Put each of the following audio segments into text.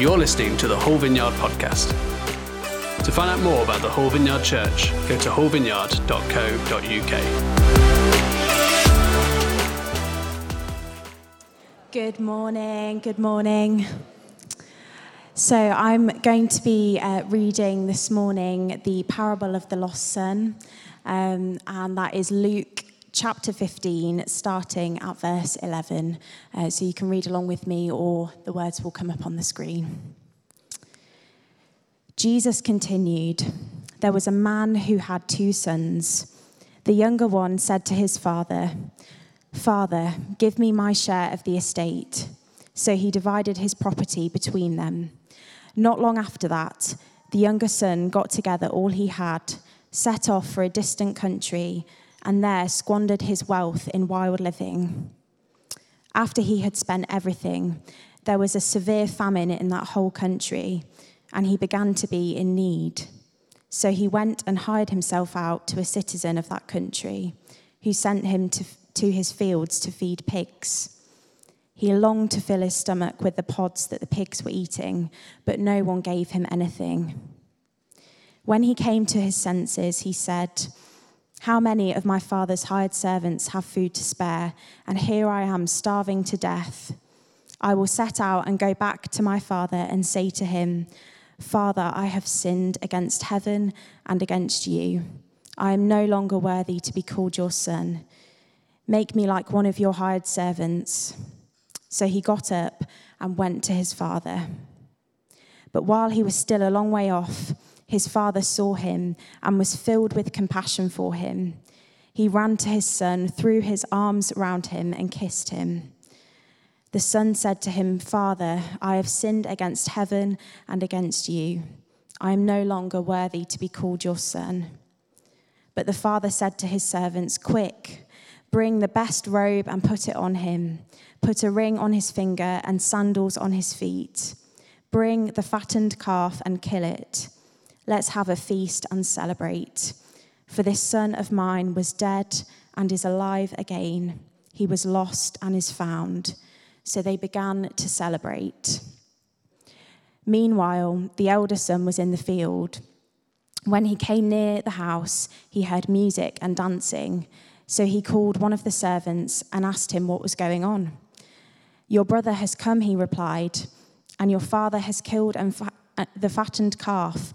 You're listening to the Whole Vineyard podcast. To find out more about the Whole Vineyard Church, go to wholevineyard.co.uk. Good morning, good morning. So, I'm going to be uh, reading this morning the parable of the lost son, um, and that is Luke chapter 15, starting at verse 11. Uh, so, you can read along with me, or the words will come up on the screen. Jesus continued There was a man who had two sons. The younger one said to his father, Father, give me my share of the estate. So he divided his property between them. Not long after that, the younger son got together all he had, set off for a distant country, and there squandered his wealth in wild living. After he had spent everything, there was a severe famine in that whole country, and he began to be in need. So he went and hired himself out to a citizen of that country, who sent him to, to his fields to feed pigs. He longed to fill his stomach with the pods that the pigs were eating, but no one gave him anything. When he came to his senses, he said, How many of my father's hired servants have food to spare, and here I am starving to death? I will set out and go back to my father and say to him, Father, I have sinned against heaven and against you. I am no longer worthy to be called your son. Make me like one of your hired servants. So he got up and went to his father. But while he was still a long way off, his father saw him and was filled with compassion for him. He ran to his son, threw his arms around him, and kissed him. The son said to him, Father, I have sinned against heaven and against you. I am no longer worthy to be called your son. But the father said to his servants, Quick, bring the best robe and put it on him Put a ring on his finger and sandals on his feet. Bring the fattened calf and kill it. Let's have a feast and celebrate. For this son of mine was dead and is alive again. He was lost and is found. So they began to celebrate. Meanwhile, the elder son was in the field. When he came near the house, he heard music and dancing. So he called one of the servants and asked him what was going on. Your brother has come, he replied, and your father has killed fa- uh, the fattened calf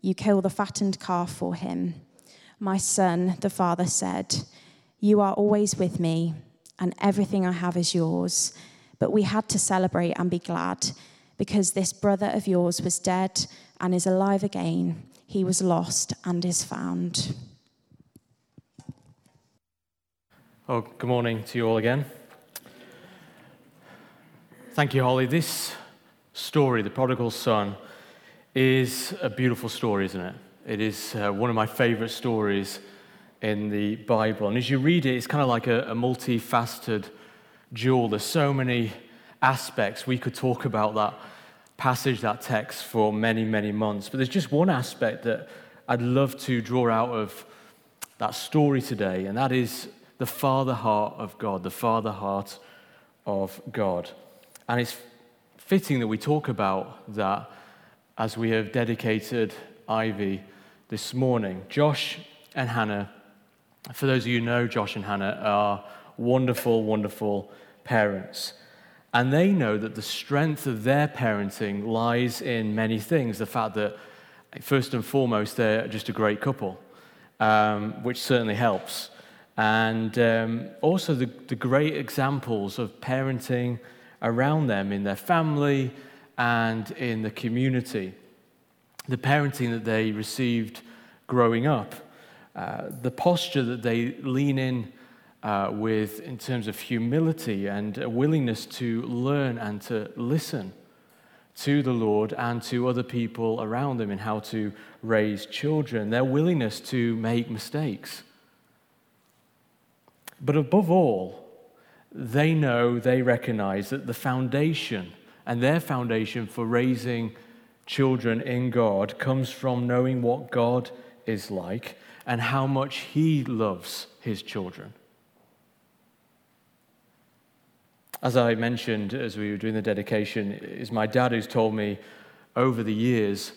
you kill the fattened calf for him. My son, the father said, You are always with me, and everything I have is yours. But we had to celebrate and be glad, because this brother of yours was dead and is alive again. He was lost and is found. Oh, good morning to you all again. Thank you, Holly. This story, The Prodigal Son, is a beautiful story, isn't it? It is uh, one of my favorite stories in the Bible. And as you read it, it's kind of like a, a multifaceted jewel. There's so many aspects. We could talk about that passage, that text, for many, many months. But there's just one aspect that I'd love to draw out of that story today, and that is the father heart of God, the father heart of God. And it's fitting that we talk about that as we have dedicated Ivy this morning. Josh and Hannah, for those of you who know Josh and Hannah, are wonderful, wonderful parents. And they know that the strength of their parenting lies in many things. The fact that, first and foremost, they're just a great couple, um, which certainly helps. And um, also the, the great examples of parenting around them in their family and in the community. The parenting that they received growing up, uh, the posture that they lean in uh, with in terms of humility and a willingness to learn and to listen to the Lord and to other people around them in how to raise children, their willingness to make mistakes. But above all, they know, they recognize that the foundation and their foundation for raising children in God comes from knowing what God is like and how much He loves His children. As I mentioned as we were doing the dedication, is my dad who's told me over the years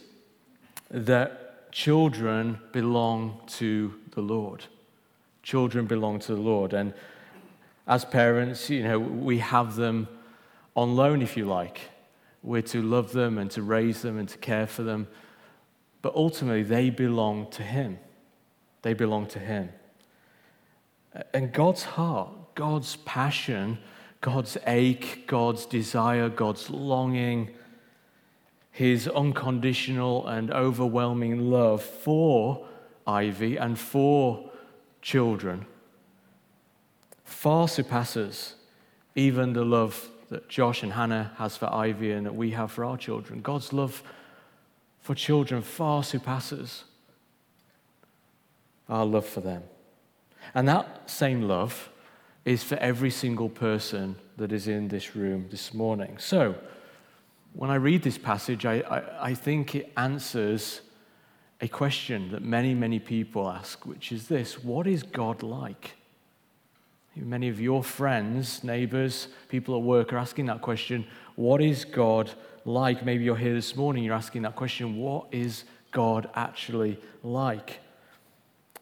that children belong to the Lord. Children belong to the Lord. And as parents, you know, we have them on loan, if you like. We're to love them and to raise them and to care for them. But ultimately, they belong to Him. They belong to Him. And God's heart, God's passion, God's ache, God's desire, God's longing, His unconditional and overwhelming love for Ivy and for children far surpasses even the love that Josh and Hannah has for Ivy and that we have for our children. God's love for children far surpasses our love for them. And that same love is for every single person that is in this room this morning. So, when I read this passage, I, I, I think it answers a question that many, many people ask, which is this What is God like? Many of your friends, neighbors, people at work are asking that question What is God like? Maybe you're here this morning, you're asking that question What is God actually like?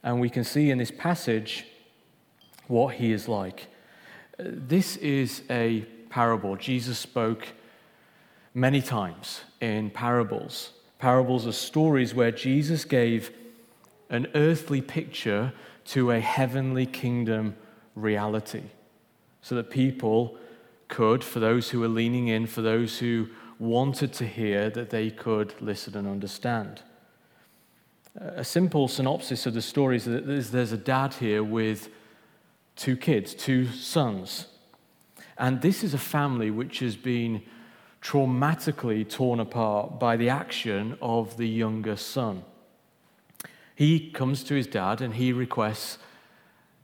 And we can see in this passage what he is like. This is a parable. Jesus spoke many times in parables. Parables are stories where Jesus gave an earthly picture to a heavenly kingdom reality so that people could, for those who were leaning in, for those who wanted to hear, that they could listen and understand. A simple synopsis of the story is that there's a dad here with two kids, two sons. And this is a family which has been traumatically torn apart by the action of the younger son. He comes to his dad and he requests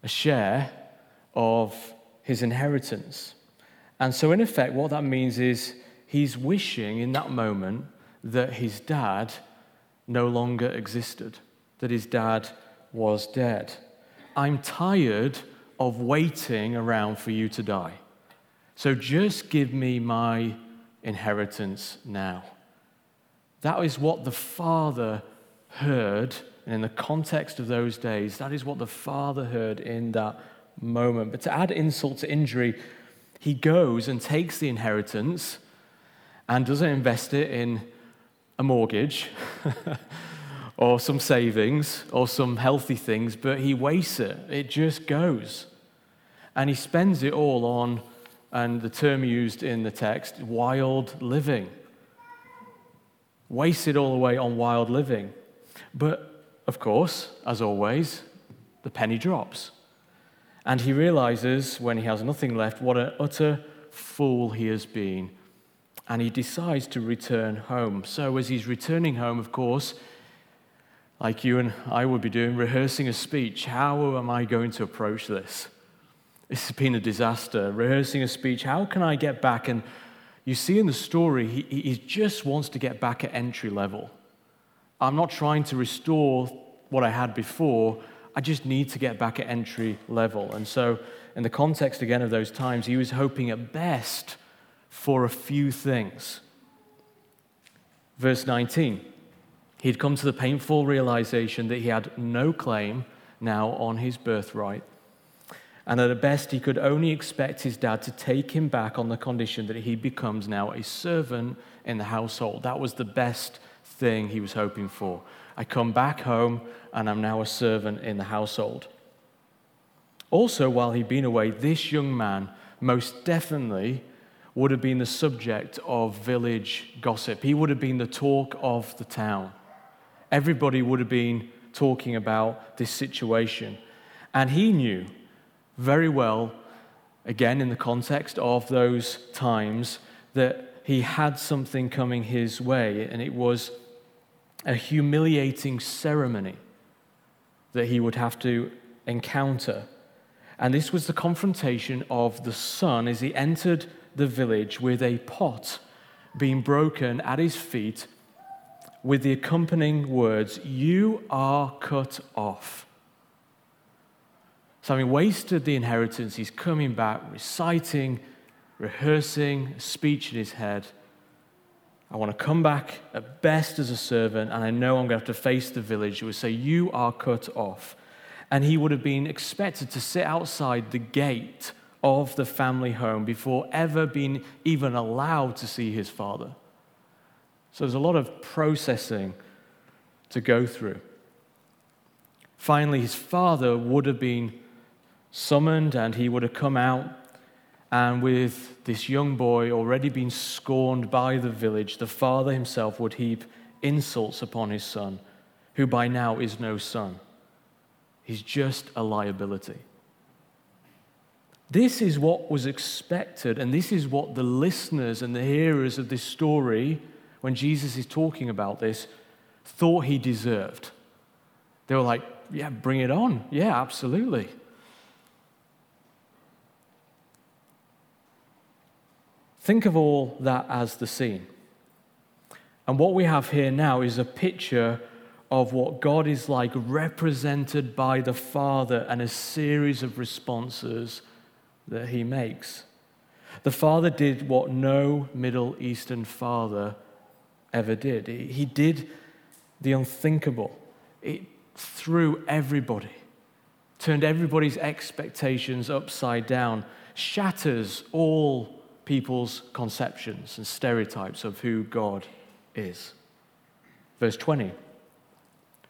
a share of his inheritance. And so, in effect, what that means is he's wishing in that moment that his dad no longer existed, that his dad was dead. I'm tired of waiting around for you to die. So just give me my inheritance now. That is what the father heard. And in the context of those days, that is what the father heard in that moment. But to add insult to injury, he goes and takes the inheritance and doesn't invest it in a mortgage or some savings or some healthy things, but he wastes it. It just goes. And he spends it all on, and the term used in the text, wild living. Wastes it all away on wild living. But of course, as always, the penny drops. And he realizes when he has nothing left what an utter fool he has been. And he decides to return home. So, as he's returning home, of course, like you and I would be doing, rehearsing a speech. How am I going to approach this? This has been a disaster. Rehearsing a speech. How can I get back? And you see in the story, he, he just wants to get back at entry level. I'm not trying to restore what I had before. I just need to get back at entry level. And so, in the context again of those times, he was hoping at best for a few things. Verse 19 He'd come to the painful realization that he had no claim now on his birthright, and that at best he could only expect his dad to take him back on the condition that he becomes now a servant in the household. That was the best thing he was hoping for. I come back home and I'm now a servant in the household. Also, while he'd been away, this young man most definitely would have been the subject of village gossip. He would have been the talk of the town. Everybody would have been talking about this situation. And he knew very well, again in the context of those times, that he had something coming his way, and it was a humiliating ceremony that he would have to encounter. And this was the confrontation of the son as he entered the village with a pot being broken at his feet with the accompanying words, You are cut off. So, having wasted the inheritance, he's coming back, reciting, rehearsing a speech in his head. I want to come back at best as a servant, and I know I'm going to have to face the village. who would say, You are cut off. And he would have been expected to sit outside the gate of the family home before ever being even allowed to see his father. So there's a lot of processing to go through. Finally, his father would have been summoned and he would have come out. And with this young boy already being scorned by the village, the father himself would heap insults upon his son, who by now is no son. He's just a liability. This is what was expected, and this is what the listeners and the hearers of this story, when Jesus is talking about this, thought he deserved. They were like, Yeah, bring it on. Yeah, absolutely. Think of all that as the scene. And what we have here now is a picture of what God is like represented by the Father and a series of responses that he makes. The Father did what no Middle Eastern father ever did. He did the unthinkable. It threw everybody, turned everybody's expectations upside down, shatters all people's conceptions and stereotypes of who God is. Verse 20.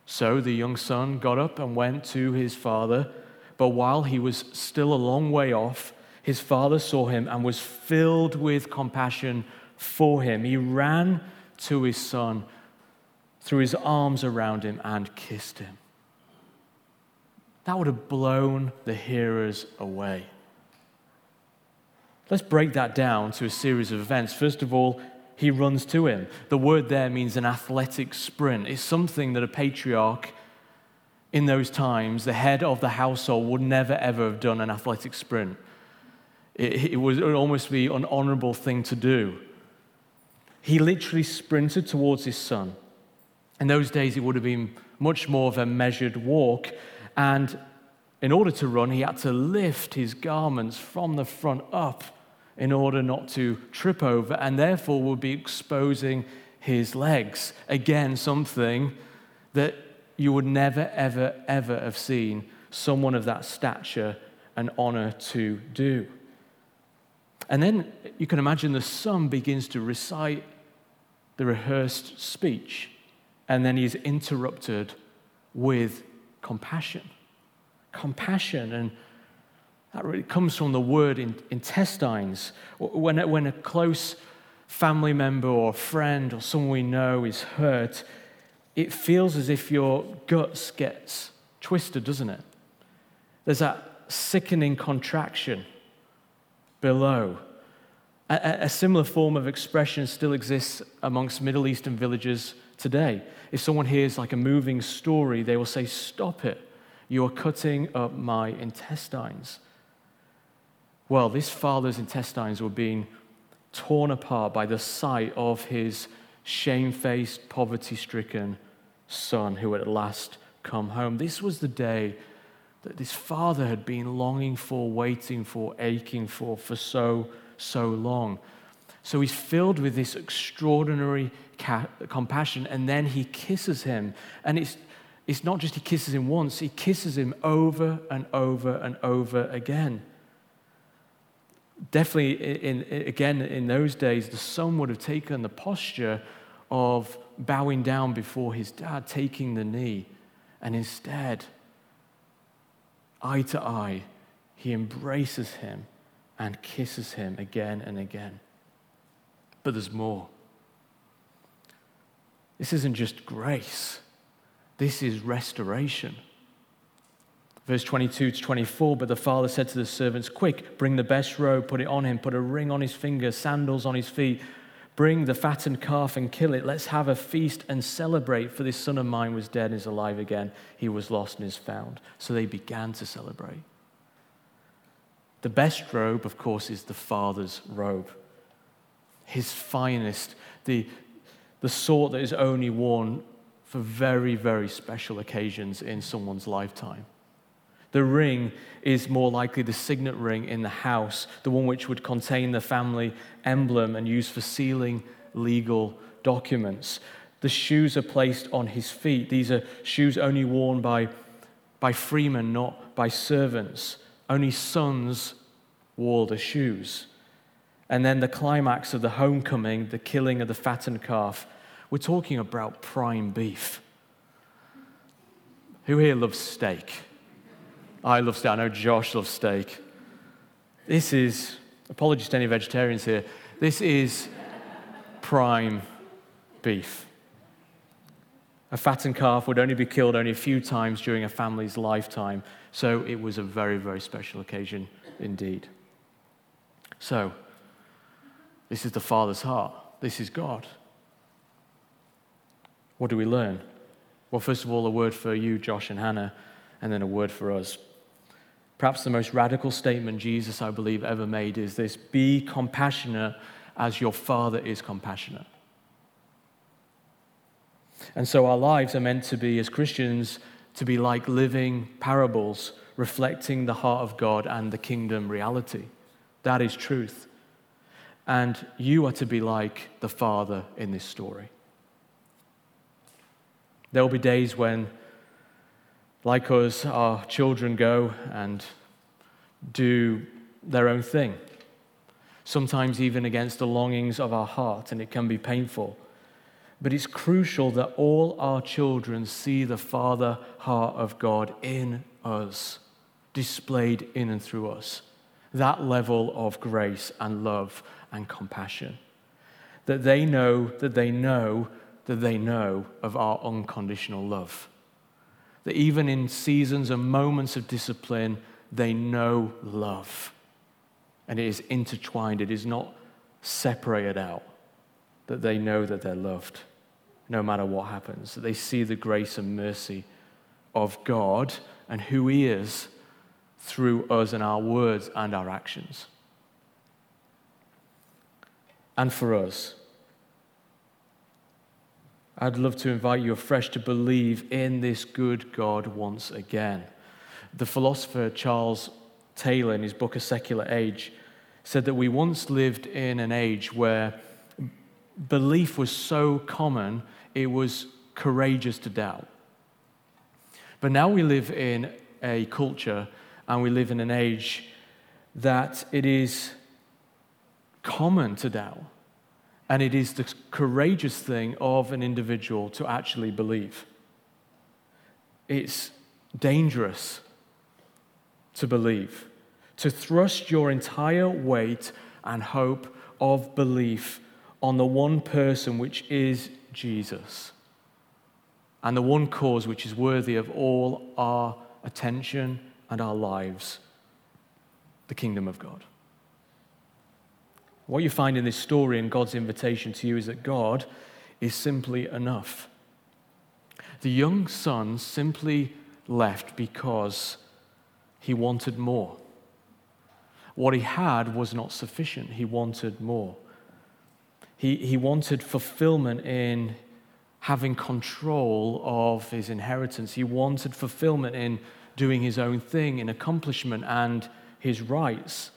So the young son got up and went to his father, but while he was still a long way off, his father saw him and was filled with compassion for him. He ran to his son, threw his arms around him, and kissed him. That would have blown the hearers away. Let's break that down to a series of events. First of all, he runs to him. The word there means an athletic sprint. It's something that a patriarch in those times, the head of the household, would never ever have done an athletic sprint. It, it, would almost be an honorable thing to do. He literally sprinted towards his son. In those days, it would have been much more of a measured walk. And in order to run, he had to lift his garments from the front up in order not to trip over, and therefore would be exposing his legs. Again, something that you would never, ever, ever have seen someone of that stature and honor to do. And then you can imagine the son begins to recite the rehearsed speech, and then he's interrupted with compassion. Compassion and that really comes from the word in, intestines. When, when a close family member or friend or someone we know is hurt, it feels as if your guts gets twisted, doesn't it? There's that sickening contraction below. A, a, similar form of expression still exists amongst Middle Eastern villages today. If someone hears like a moving story, they will say, Stop it. You are cutting up my intestines. Well, this father's intestines were being torn apart by the sight of his shamefaced, poverty stricken son who had at last come home. This was the day that this father had been longing for, waiting for, aching for for so, so long. So he's filled with this extraordinary ca- compassion, and then he kisses him. And it's, it's not just he kisses him once, he kisses him over and over and over again definitely, in, in, again, in those days, the son would have taken the posture of bowing down before his dad, taking the knee. And instead, eye to eye, he embraces him and kisses him again and again. But there's more. This isn't just grace, this is restoration. Verse 22 to 24, but the father said to the servants, Quick, bring the best robe, put it on him, put a ring on his finger, sandals on his feet, Bring the fattened calf and kill it. Let's have a feast and celebrate, for this son of mine was dead and is alive again. He was lost and is found. So they began to celebrate. The best robe, of course, is the father's robe. His finest, the, the sort that is only worn for very, very special occasions in someone's lifetime. The ring is more likely the signet ring in the house, the one which would contain the family emblem and used for sealing legal documents. The shoes are placed on his feet. These are shoes only worn by, by freemen, not by servants. Only sons wore the shoes. And then the climax of the homecoming, the killing of the fattened calf. We're talking about prime beef. Who here loves steak? I love steak. I know Josh loves steak. This is, apologies to any vegetarians here, this is prime beef. A fattened calf would only be killed only a few times during a family's lifetime, so it was a very, very special occasion indeed. So, this is the Father's heart. This is God. What do we learn? Well, first of all, a word for you, Josh and Hannah, and then a word for us. Perhaps the most radical statement Jesus, I believe, ever made is this Be compassionate as your Father is compassionate. And so our lives are meant to be, as Christians, to be like living parables reflecting the heart of God and the kingdom reality. That is truth. And you are to be like the Father in this story. There will be days when like us, our children go and do their own thing, sometimes even against the longings of our heart, and it can be painful. But it's crucial that all our children see the Father heart of God in us, displayed in and through us. That level of grace and love and compassion. That they know that they know that they know of our unconditional love that even in seasons and moments of discipline, they know love. And it is intertwined, it is not separated out. That they know that they're loved no matter what happens. That they see the grace and mercy of God and who He is through us and our words and our actions. And for us, I'd love to invite you afresh to believe in this good God once again. The philosopher Charles Taylor, in his book A Secular Age, said that we once lived in an age where belief was so common it was courageous to doubt. But now we live in a culture and we live in an age that it is common to doubt. And it is the courageous thing of an individual to actually believe. It's dangerous to believe, to thrust your entire weight and hope of belief on the one person, which is Jesus, and the one cause which is worthy of all our attention and our lives the kingdom of God. What you find in this story and God's invitation to you is that God is simply enough. The young son simply left because he wanted more. What he had was not sufficient, he wanted more. He, he wanted fulfillment in having control of his inheritance. He wanted fulfillment in doing his own thing, in accomplishment and his rights.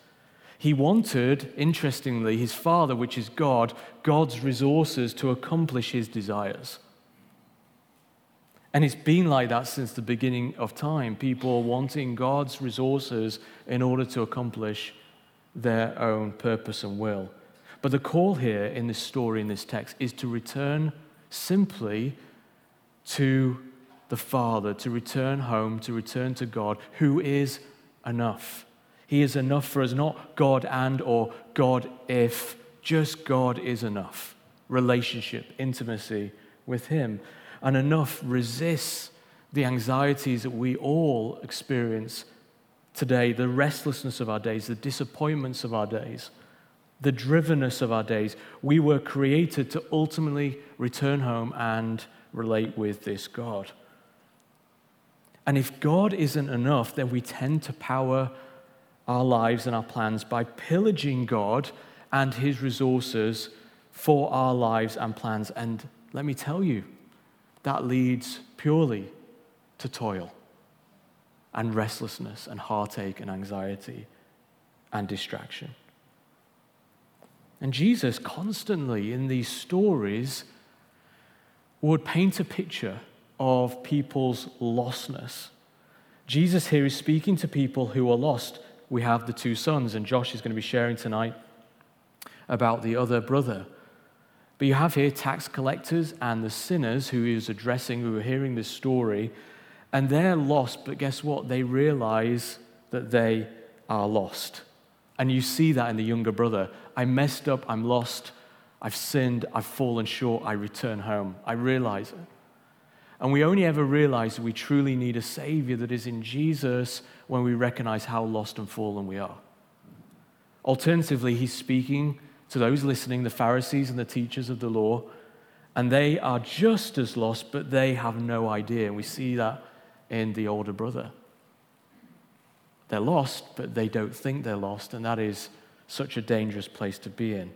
He wanted, interestingly, his Father, which is God, God's resources to accomplish his desires. And it's been like that since the beginning of time. People wanting God's resources in order to accomplish their own purpose and will. But the call here in this story, in this text, is to return simply to the Father, to return home, to return to God, who is enough. He is enough for us, not God and or God if, just God is enough. Relationship, intimacy with Him. And enough resists the anxieties that we all experience today, the restlessness of our days, the disappointments of our days. the drivenness of our days. We were created to ultimately return home and relate with this God. And if God isn't enough, then we tend to power our lives and our plans by pillaging God and His resources for our lives and plans. And let me tell you, that leads purely to toil and restlessness and heartache and anxiety and distraction. And Jesus constantly in these stories would paint a picture of people's lostness. Jesus here is speaking to people who are lost. We have the two sons, and Josh is going to be sharing tonight about the other brother. But you have here tax collectors and the sinners who he is addressing, who are hearing this story, and they're lost, but guess what? They realize that they are lost. And you see that in the younger brother. I messed up, I'm lost, I've sinned, I've fallen short, I return home. I realize it. And we only ever realize we truly need a Savior that is in Jesus when we recognize how lost and fallen we are. Alternatively, he's speaking to those listening, the Pharisees and the teachers of the law, and they are just as lost, but they have no idea. And we see that in the older brother. They're lost, but they don't think they're lost, and that is such a dangerous place to be in.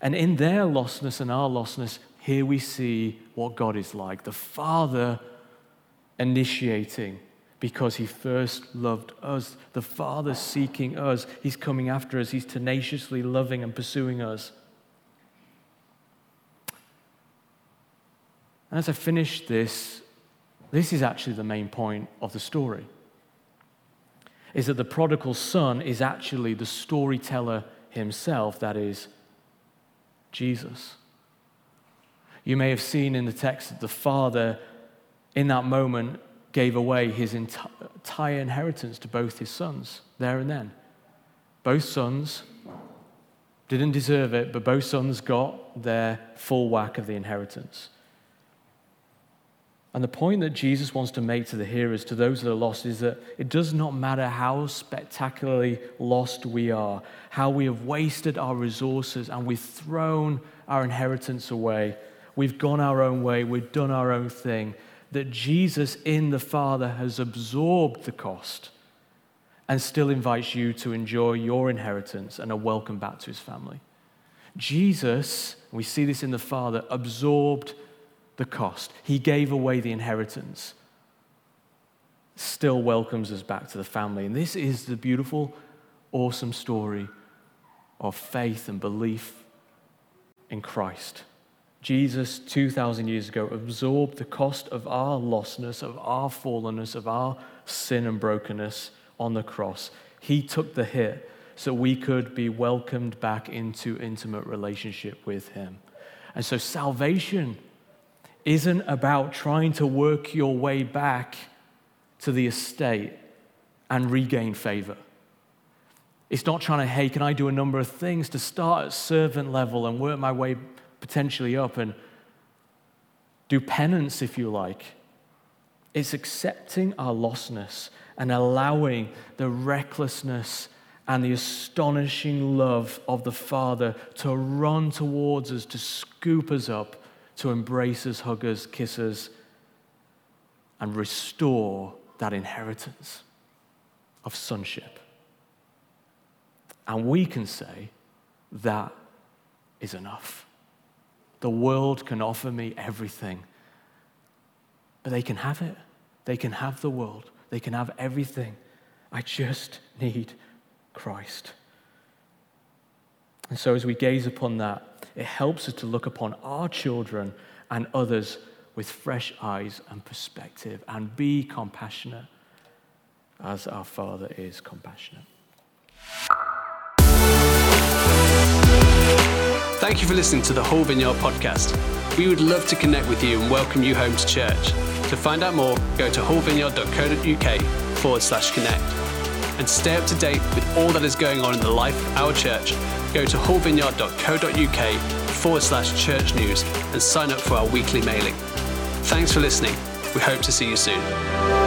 And in their lostness and our lostness, here we see what God is like the Father initiating because he first loved us. The Father seeking us. He's coming after us. He's tenaciously loving and pursuing us. And as I finish this, this is actually the main point of the story is that the prodigal son is actually the storyteller himself, that is, Jesus. You may have seen in the text that the father, in that moment, gave away his entire inheritance to both his sons there and then. Both sons didn't deserve it, but both sons got their full whack of the inheritance. And the point that Jesus wants to make to the hearers, to those that are lost, is that it does not matter how spectacularly lost we are, how we have wasted our resources and we've thrown our inheritance away. We've gone our own way, we've done our own thing. That Jesus in the Father has absorbed the cost and still invites you to enjoy your inheritance and a welcome back to his family. Jesus, we see this in the Father, absorbed the cost. He gave away the inheritance, still welcomes us back to the family. And this is the beautiful, awesome story of faith and belief in Christ. Jesus, 2,000 years ago, absorbed the cost of our lostness, of our fallenness, of our sin and brokenness on the cross. He took the hit so we could be welcomed back into intimate relationship with Him. And so salvation isn't about trying to work your way back to the estate and regain favor. It's not trying to, hey, can I do a number of things to start at servant level and work my way potentially up and do penance, if you like. It's accepting our lostness and allowing the recklessness and the astonishing love of the Father to run towards us, to scoop us up to embrace us, hug us, kiss us, and restore that inheritance of sonship. And we can say that is enough. The world can offer me everything, but they can have it. They can have the world, they can have everything. I just need Christ. And so, as we gaze upon that, it helps us to look upon our children and others with fresh eyes and perspective and be compassionate as our Father is compassionate. Thank you for listening to the Whole Vineyard podcast. We would love to connect with you and welcome you home to church. To find out more, go to wholevineyard.co.uk forward slash connect. And stay up to date with all that is going on in the life of our church go to wholevineyard.co.uk forward slash church news and sign up for our weekly mailing. Thanks for listening. We hope to see you soon.